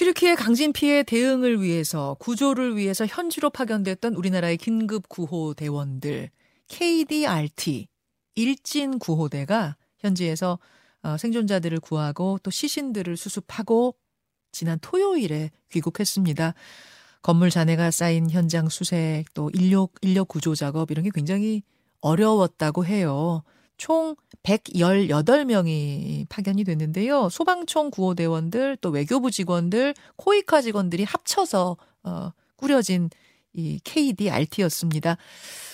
튀르키예 강진 피해 대응을 위해서 구조를 위해서 현지로 파견됐던 우리나라의 긴급 구호 대원들 KDRT 일진 구호대가 현지에서 어, 생존자들을 구하고 또 시신들을 수습하고 지난 토요일에 귀국했습니다. 건물 잔해가 쌓인 현장 수색 또 인력 인력 구조 작업 이런 게 굉장히 어려웠다고 해요. 총 118명이 파견이 됐는데요. 소방총 구호대원들 또 외교부 직원들, 코이카 직원들이 합쳐서 어, 꾸려진 이 KDRT였습니다.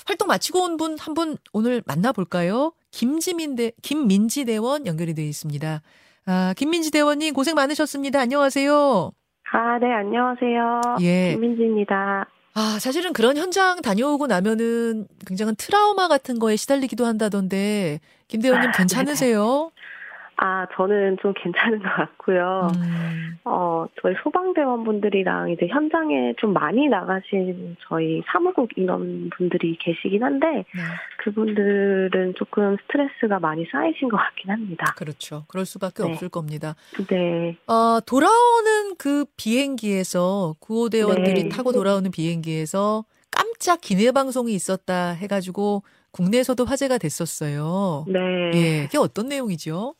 활동 마치고 온 분 한 분 오늘 만나볼까요? 김지민 대, 김민지 대원 연결이 되어 있습니다. 아, 김민지 대원님 고생 많으셨습니다. 안녕하세요. 아, 네, 안녕하세요. 예. 김민지입니다. 아, 사실은 그런 현장 다녀오고 나면은 굉장한 트라우마 같은 거에 시달리기도 한다던데, 김대원님 아, 괜찮으세요? 아, 저는 좀 괜찮은 것 같고요. 음. 어, 저희 소방대원분들이랑 이제 현장에 좀 많이 나가신 저희 사무국 인원분들이 계시긴 한데, 네. 그분들은 조금 스트레스가 많이 쌓이신 것 같긴 합니다. 그렇죠. 그럴 수밖에 네. 없을 겁니다. 네. 어, 돌아오는 그 비행기에서 구호대원들이 네. 타고 돌아오는 비행기에서 깜짝 기내 방송이 있었다 해가지고 국내에서도 화제가 됐었어요. 네. 예, 이게 어떤 내용이죠?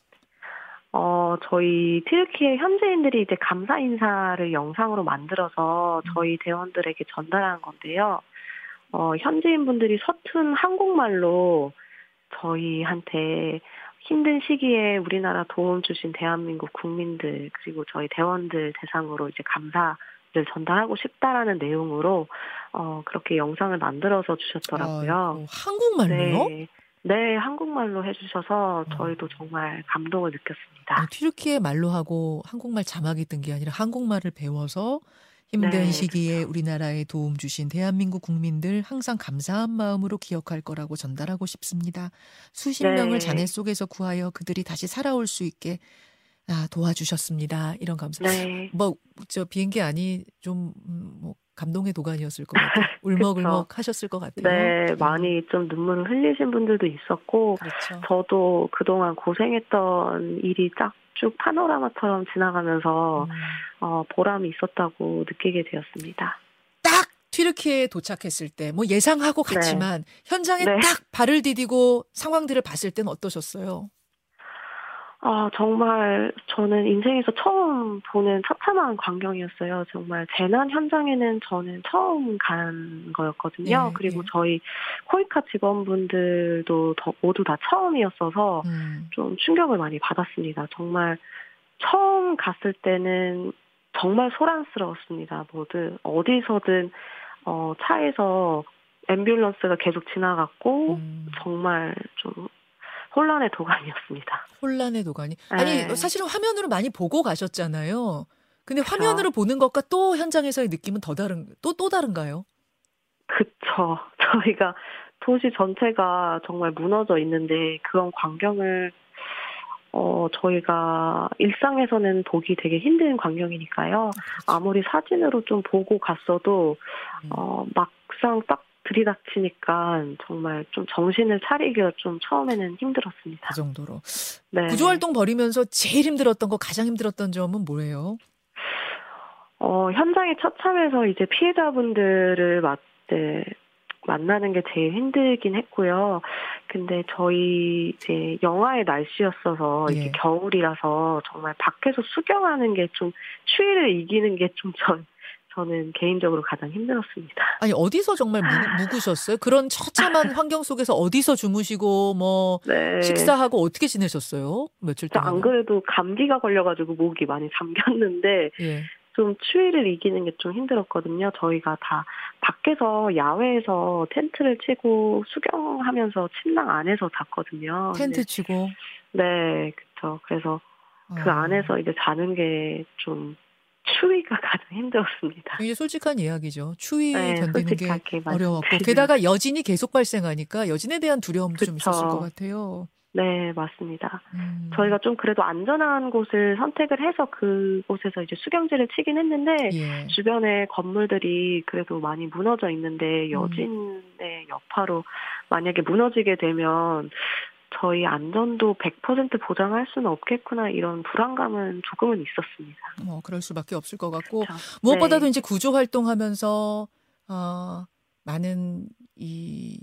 어, 저희 튀르키예 현지인들이 이제 감사 인사를 영상으로 만들어서 저희 대원들에게 전달한 건데요. 어, 현지인 분들이 서툰 한국말로 저희한테 힘든 시기에 우리나라 도움 주신 대한민국 국민들 그리고 저희 대원들 대상으로 이제 감사를 전달하고 싶다라는 내용으로 어 그렇게 영상을 만들어서 주셨더라고요. 아, 한국말로요? 네. 네, 한국말로 해주셔서 저희도 정말 감동을 느꼈습니다. 아, 튀르키예 말로 하고 한국말 자막이 뜬 게 아니라 한국말을 배워서 힘든 네. 시기에 우리나라에 도움 주신 대한민국 국민들 항상 감사한 마음으로 기억할 거라고 전달하고 싶습니다. 수십 네. 명을 잔해 속에서 구하여 그들이 다시 살아올 수 있게 아, 도와주셨습니다. 이런 감사. 네. 뭐, 저 비행기 안이 좀, 음, 뭐, 감동의 도가니였을 것 같아요. 울먹울먹 하셨을 것 같아요. 네, 음. 많이 좀 눈물을 흘리신 분들도 있었고, 그렇죠. 저도 그동안 고생했던 일이 쫙 쭉 파노라마처럼 지나가면서 음. 어, 보람이 있었다고 느끼게 되었습니다. 딱 튀르키예에 도착했을 때, 뭐 예상하고 네. 갔지만 네. 현장에 네. 딱 발을 디디고 상황들을 봤을 때는 어떠셨어요? 아, 정말 저는 인생에서 처음 보는 처참한 광경이었어요. 정말 재난 현장에는 저는 처음 간 거였거든요. 예, 그리고 예. 저희 코이카 직원분들도 더, 모두 다 처음이었어서 음. 좀 충격을 많이 받았습니다. 정말 처음 갔을 때는 정말 소란스러웠습니다. 모두 어디서든 어, 차에서 앰뷸런스가 계속 지나갔고 음. 정말 좀 혼란의 도가니였습니다. 혼란의 도가니. 아니 네. 사실은 화면으로 많이 보고 가셨잖아요. 근데 화면으로 보는 것과 또 현장에서의 느낌은 더 다른 또또 다른가요? 그쵸. 저희가 도시 전체가 정말 무너져 있는데 그런 광경을 어, 저희가 일상에서는 보기 되게 힘든 광경이니까요. 그렇죠. 아무리 사진으로 좀 보고 갔어도, 음. 어, 막상 딱 들이닥치니까 정말 좀 정신을 차리기가 좀 처음에는 힘들었습니다. 그 정도로. 네. 구조활동 벌이면서 제일 힘들었던 거, 가장 힘들었던 점은 뭐예요? 어, 현장에 처참해서 이제 피해자분들을 맞, 네, 만나는 게 제일 힘들긴 했고요. 근데 저희 이제 영하의 날씨였어서 예. 이게 겨울이라서 정말 밖에서 수경하는 게 좀 추위를 이기는 게 좀 전 저는 개인적으로 가장 힘들었습니다. 아니 어디서 정말 무, 구셨어요 그런 처참한 환경 속에서 어디서 주무시고 뭐 네. 식사하고 어떻게 지내셨어요? 며칠 동안? 안 그래도 감기가 걸려가지고 목이 많이 잠겼는데 예. 좀 추위를 이기는 게 좀 힘들었거든요. 저희가 다 밖에서 야외에서 텐트를 치고 수경하면서 침낭 안에서 잤거든요. 텐트 치고? 네, 그렇죠. 그래서 그 아. 안에서 이제 자는 게 좀 추위가 가장 힘들었습니다. 이게 솔직한 이야기죠. 추위 네, 견디는 게 어려웠고 게다가 여진이 계속 발생하니까 여진에 대한 두려움도 그쵸. 좀 있었을 것 같아요. 네, 맞습니다. 음. 저희가 좀 그래도 안전한 곳을 선택을 해서 그곳에서 이제 수경지를 치긴 했는데 예. 주변에 건물들이 그래도 많이 무너져 있는데 음. 여진의 여파로 만약에 무너지게 되면 저희 안전도 100% 보장할 수는 없겠구나 이런 불안감은 조금은 있었습니다. 뭐 그럴 수밖에 없을 것 같고 그렇죠. 무엇보다도 네. 이제 구조 활동하면서 어, 많은 이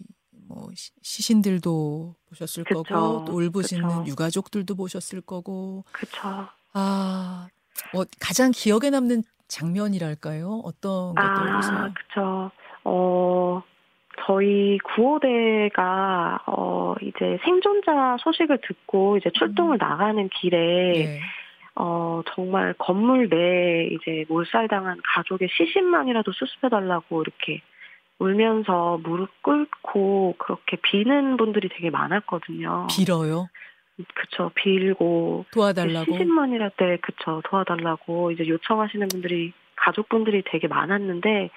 뭐 시신들도 보셨을 그쵸. 거고 또 울부짖는 유가족들도 보셨을 거고. 그렇죠. 아, 뭐 가장 기억에 남는 장면이랄까요? 어떤 것 떠오르세요? 아, 그렇죠. 어, 저희 구호대가 어 이제 생존자 소식을 듣고 이제 출동을 음. 나가는 길에 네. 어 정말 건물 내 이제 몰살당한 가족의 시신만이라도 수습해 달라고 이렇게 울면서 무릎 꿇고 그렇게 비는 분들이 되게 많았거든요. 빌어요? 그쵸 빌고 도와달라고 시신만이라 때 그쵸 도와달라고 이제 요청하시는 분들이 가족분들이 되게 많았는데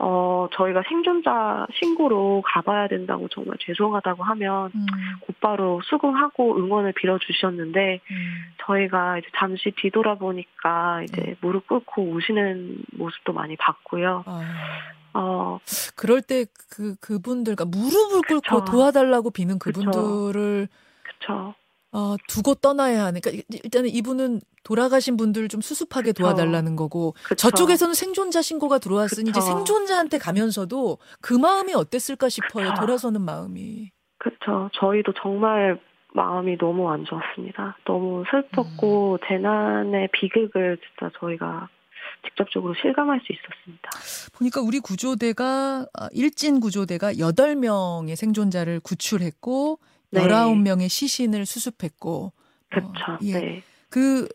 어, 저희가 생존자 신고로 가봐야 된다고 정말 죄송하다고 하면 음. 곧바로 수긍하고 응원을 빌어주셨는데 음. 저희가 이제 잠시 뒤돌아보니까 이제 음. 무릎 꿇고 우시는 모습도 많이 봤고요. 아. 어. 그럴 때 그, 그분들, 그 무릎을 꿇고 그쵸. 도와달라고 비는 그분들을. 그쵸. 어, 두고 떠나야 하는. 그러니까 일단은 이분은 돌아가신 분들 좀 수습하게 그쵸. 도와달라는 거고 그쵸. 저쪽에서는 생존자 신고가 들어왔으니 그쵸. 이제 생존자한테 가면서도 그 마음이 어땠을까 싶어요. 돌아서는 마음이. 그렇죠. 저희도 정말 마음이 너무 안 좋았습니다. 너무 슬펐고 음. 재난의 비극을 진짜 저희가 직접적으로 실감할 수 있었습니다. 보니까 우리 구조대가 아, 일진 구조대가 8명의 생존자를 구출했고 네. 19명의 시신을 수습했고 그렇죠. 어, 예. 네. 그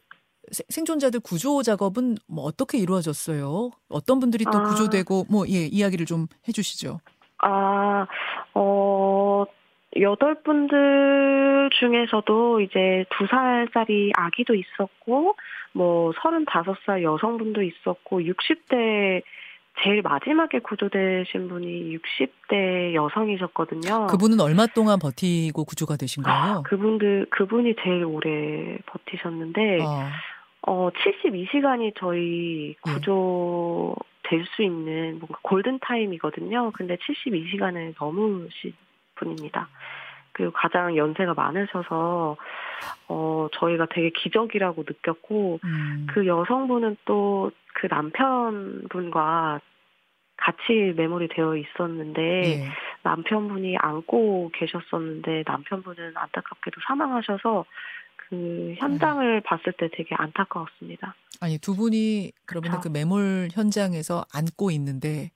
생존자들 구조 작업은 뭐 어떻게 이루어졌어요? 어떤 분들이 또 아. 구조되고 뭐 예, 이야기를 좀 해 주시죠. 아, 어 여덟 분들 중에서도 이제 두 살짜리 아기도 있었고 뭐 서른다섯 살 여성분도 있었고 60대 제일 마지막에 구조되신 분이 60대 여성이셨거든요. 그분은 얼마 동안 버티고 구조가 되신 거예요? 아, 그분들 그분이 제일 오래 버티셨는데 어, 어 72시간이 저희 예. 구조 예. 될수 있는 뭔가 골든 타임이거든요. 근데 72시간을 넘으신 분입니다. 그리고 가장 연세가 많으셔서 어 저희가 되게 기적이라고 느꼈고 음. 그 여성분은 또 그 남편분과 같이 메모리 되어 있었는데 예. 남편분이 안고 계셨었는데 남편분은 안타깝게도 사망하셔서 그 현장을 음. 봤을 때 되게 안타까웠습니다. 아니 두 분이 그러면 그 매몰 현장에서 안고 있는데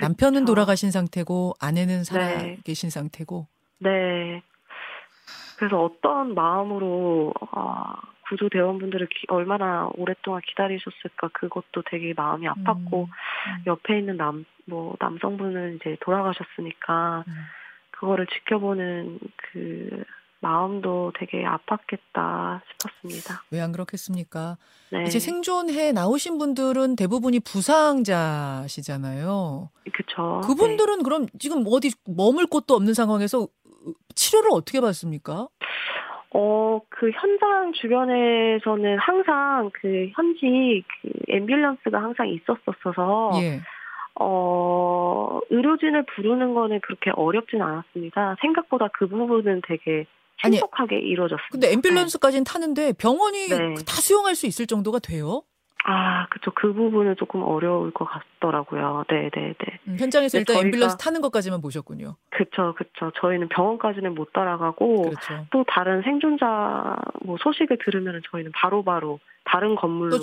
남편은 그쵸. 돌아가신 상태고 아내는 살아 네. 계신 상태고. 네. 그래서 어떤 마음으로 어, 구조 대원분들을 기, 얼마나 오랫동안 기다리셨을까 그것도 되게 마음이 아팠고 음, 음. 옆에 있는 남 뭐 남성분은 이제 돌아가셨으니까 음. 그거를 지켜보는 그 마음도 되게 아팠겠다 싶었습니다. 왜 안 그렇겠습니까? 네. 이제 생존해 나오신 분들은 대부분이 부상자시잖아요. 그렇죠. 그분들은 네. 그럼 지금 어디 머물 곳도 없는 상황에서 치료를 어떻게 받습니까? 어, 그 현장 주변에서는 항상 그 현지 그 앰뷸런스가 항상 있었었어서 예. 어, 의료진을 부르는 거는 그렇게 어렵진 않았습니다. 생각보다 그 부분은 되게 신속하게 아니, 이루어졌습니다. 근데 앰뷸런스까지는 타는데 병원이 네. 다 수용할 수 있을 정도가 돼요? 아, 그쵸. 그 부분은 조금 어려울 것 같더라고요. 네, 네, 네. 음, 현장에서 일단 저희가, 앰뷸런스 타는 것까지만 보셨군요. 그쵸, 그쵸. 저희는 병원까지는 못 따라가고 그렇죠. 또 다른 생존자 뭐 소식을 들으면 저희는 바로바로 바로 다른 건물로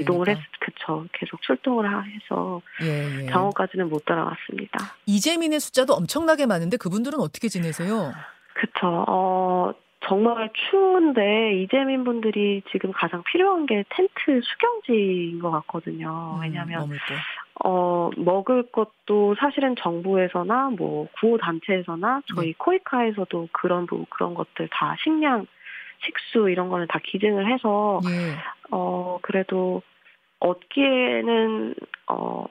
이동을 했, 그쵸. 계속 출동을 해서 예, 예. 병원까지는 못 따라갔습니다. 이재민의 숫자도 엄청나게 많은데 그분들은 어떻게 지내세요? 그쵸. 어, 정말 추운데 이재민 분들이 지금 가장 필요한 게 텐트 수경지인 것 같거든요. 음, 왜냐하면 음, 어 먹을 것도 사실은 정부에서나 뭐 구호 단체에서나 저희 네. 코이카에서도 그런 부 그런 것들 다 식량, 식수 이런 거는 다 기증을 해서 네. 어 그래도 얻기에는 어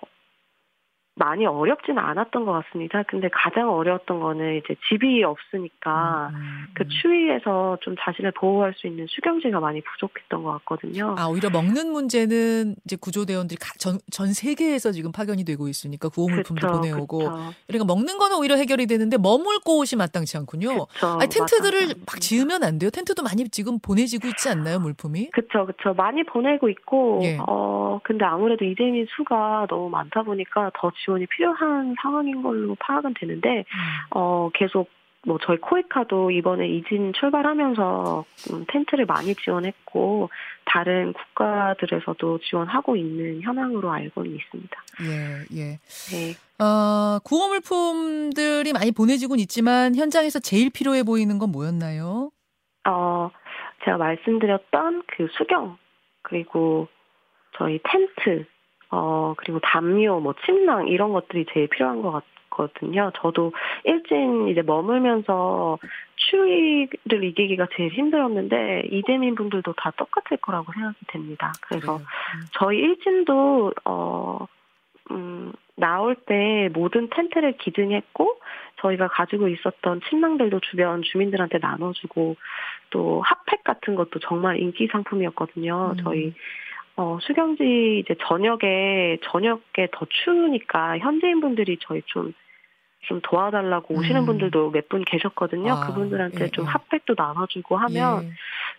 많이 어렵지는 않았던 것 같습니다. 근데 가장 어려웠던 거는 이제 집이 없으니까 음, 음, 그 음. 추위에서 좀 자신을 보호할 수 있는 수경지가 많이 부족했던 것 같거든요. 아 오히려 먹는 문제는 이제 구조대원들이 전, 전 세계에서 지금 파견이 되고 있으니까 구호물품도 그쵸, 보내오고 그쵸. 그러니까 먹는 거는 오히려 해결이 되는데 머물고 옷이 마땅치 않군요. 그쵸, 아니, 텐트들을 막 지으면 안 돼요. 텐트도 많이 지금 보내지고 있지 않나요, 물품이? 그렇죠, 그렇죠. 많이 보내고 있고 예. 어 근데 아무래도 이재민 수가 너무 많다 보니까 더 지원이 필요한 상황인 걸로 파악은 되는데 음. 어 계속 뭐 저희 코이카도 이번에 이진 출발하면서 음, 텐트를 많이 지원했고 다른 국가들에서도 지원하고 있는 현황으로 알고는 있습니다. 예, 예. 네. 어, 구호 물품들이 많이 보내지곤 있지만 현장에서 제일 필요해 보이는 건 뭐였나요? 어, 제가 말씀드렸던 그 수경 그리고 저희 텐트 어, 그리고 담요, 뭐, 침낭, 이런 것들이 제일 필요한 것 같거든요. 저도 일진 이제 머물면서 추위를 이기기가 제일 힘들었는데, 이재민 분들도 다 똑같을 거라고 생각이 됩니다. 그래서 음. 저희 일진도, 어, 음, 나올 때 모든 텐트를 기증했고, 저희가 가지고 있었던 침낭들도 주변 주민들한테 나눠주고, 또 핫팩 같은 것도 정말 인기 상품이었거든요. 음. 저희 어, 수경지 이제 저녁에, 저녁에 더 추우니까 현지인 분들이 저희 좀, 좀 도와달라고 오시는 음. 분들도 몇 분 계셨거든요. 아, 그분들한테 예, 좀 예. 핫팩도 나눠주고 하면 예.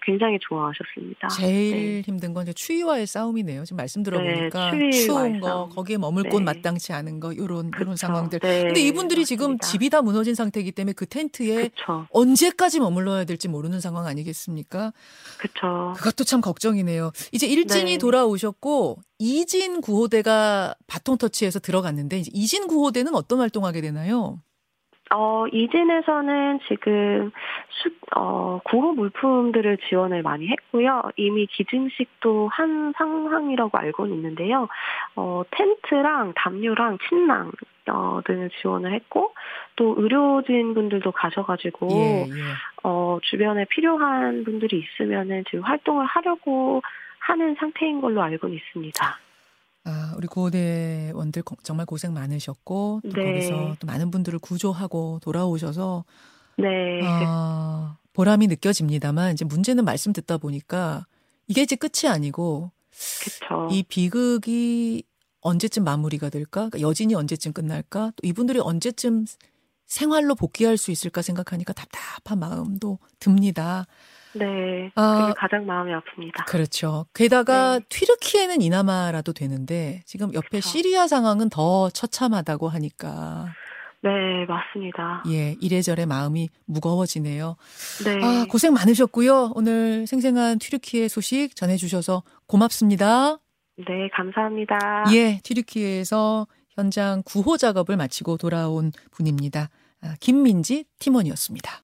굉장히 좋아하셨습니다. 제일 네. 힘든 건 이제 추위와의 싸움이네요. 지금 말씀 들어보니까 네, 추운 거, 싸움. 거기에 머물 곳 네. 마땅치 않은 거 이런 그런 상황들. 네, 근데 이분들이 맞습니다. 지금 집이 다 무너진 상태이기 때문에 그 텐트에 그쵸. 언제까지 머물러야 될지 모르는 상황 아니겠습니까? 그렇죠. 그것도 참 걱정이네요. 이제 일진이 네. 돌아오셨고 이진 구호대가 바통 터치해서 들어갔는데 이제 이진 구호대는 어떤 활동하게 되나요? 어, 이진에서는 지금 수, 어, 구호 물품들을 지원을 많이 했고요. 이미 기증식도 한 상황이라고 알고는 있는데요. 어, 텐트랑 담요랑 침낭, 어, 등을 지원을 했고, 또 의료진 분들도 가셔가지고, 예, 예. 어, 주변에 필요한 분들이 있으면은 지금 활동을 하려고 하는 상태인 걸로 알고는 있습니다. 아, 우리 고대원들 정말 고생 많으셨고 또 네. 거기서 또 많은 분들을 구조하고 돌아오셔서 네. 아, 보람이 느껴집니다만 이제 문제는 말씀 듣다 보니까 이게 이제 끝이 아니고 그쵸. 이 비극이 언제쯤 마무리가 될까? 그러니까 여진이 언제쯤 끝날까? 또 이분들이 언제쯤 생활로 복귀할 수 있을까 생각하니까 답답한 마음도 듭니다. 네. 아, 그게 가장 마음이 아픕니다. 그렇죠. 게다가 네. 튀르키에는 이나마라도 되는데 지금 옆에 그렇죠. 시리아 상황은 더 처참하다고 하니까. 네, 맞습니다. 예, 이래저래 마음이 무거워지네요. 네. 아, 고생 많으셨고요. 오늘 생생한 튀르키예 소식 전해주셔서 고맙습니다. 네, 감사합니다. 예, 튀르키예에서 현장 구호 작업을 마치고 돌아온 분입니다. 아, 김민지 팀원이었습니다.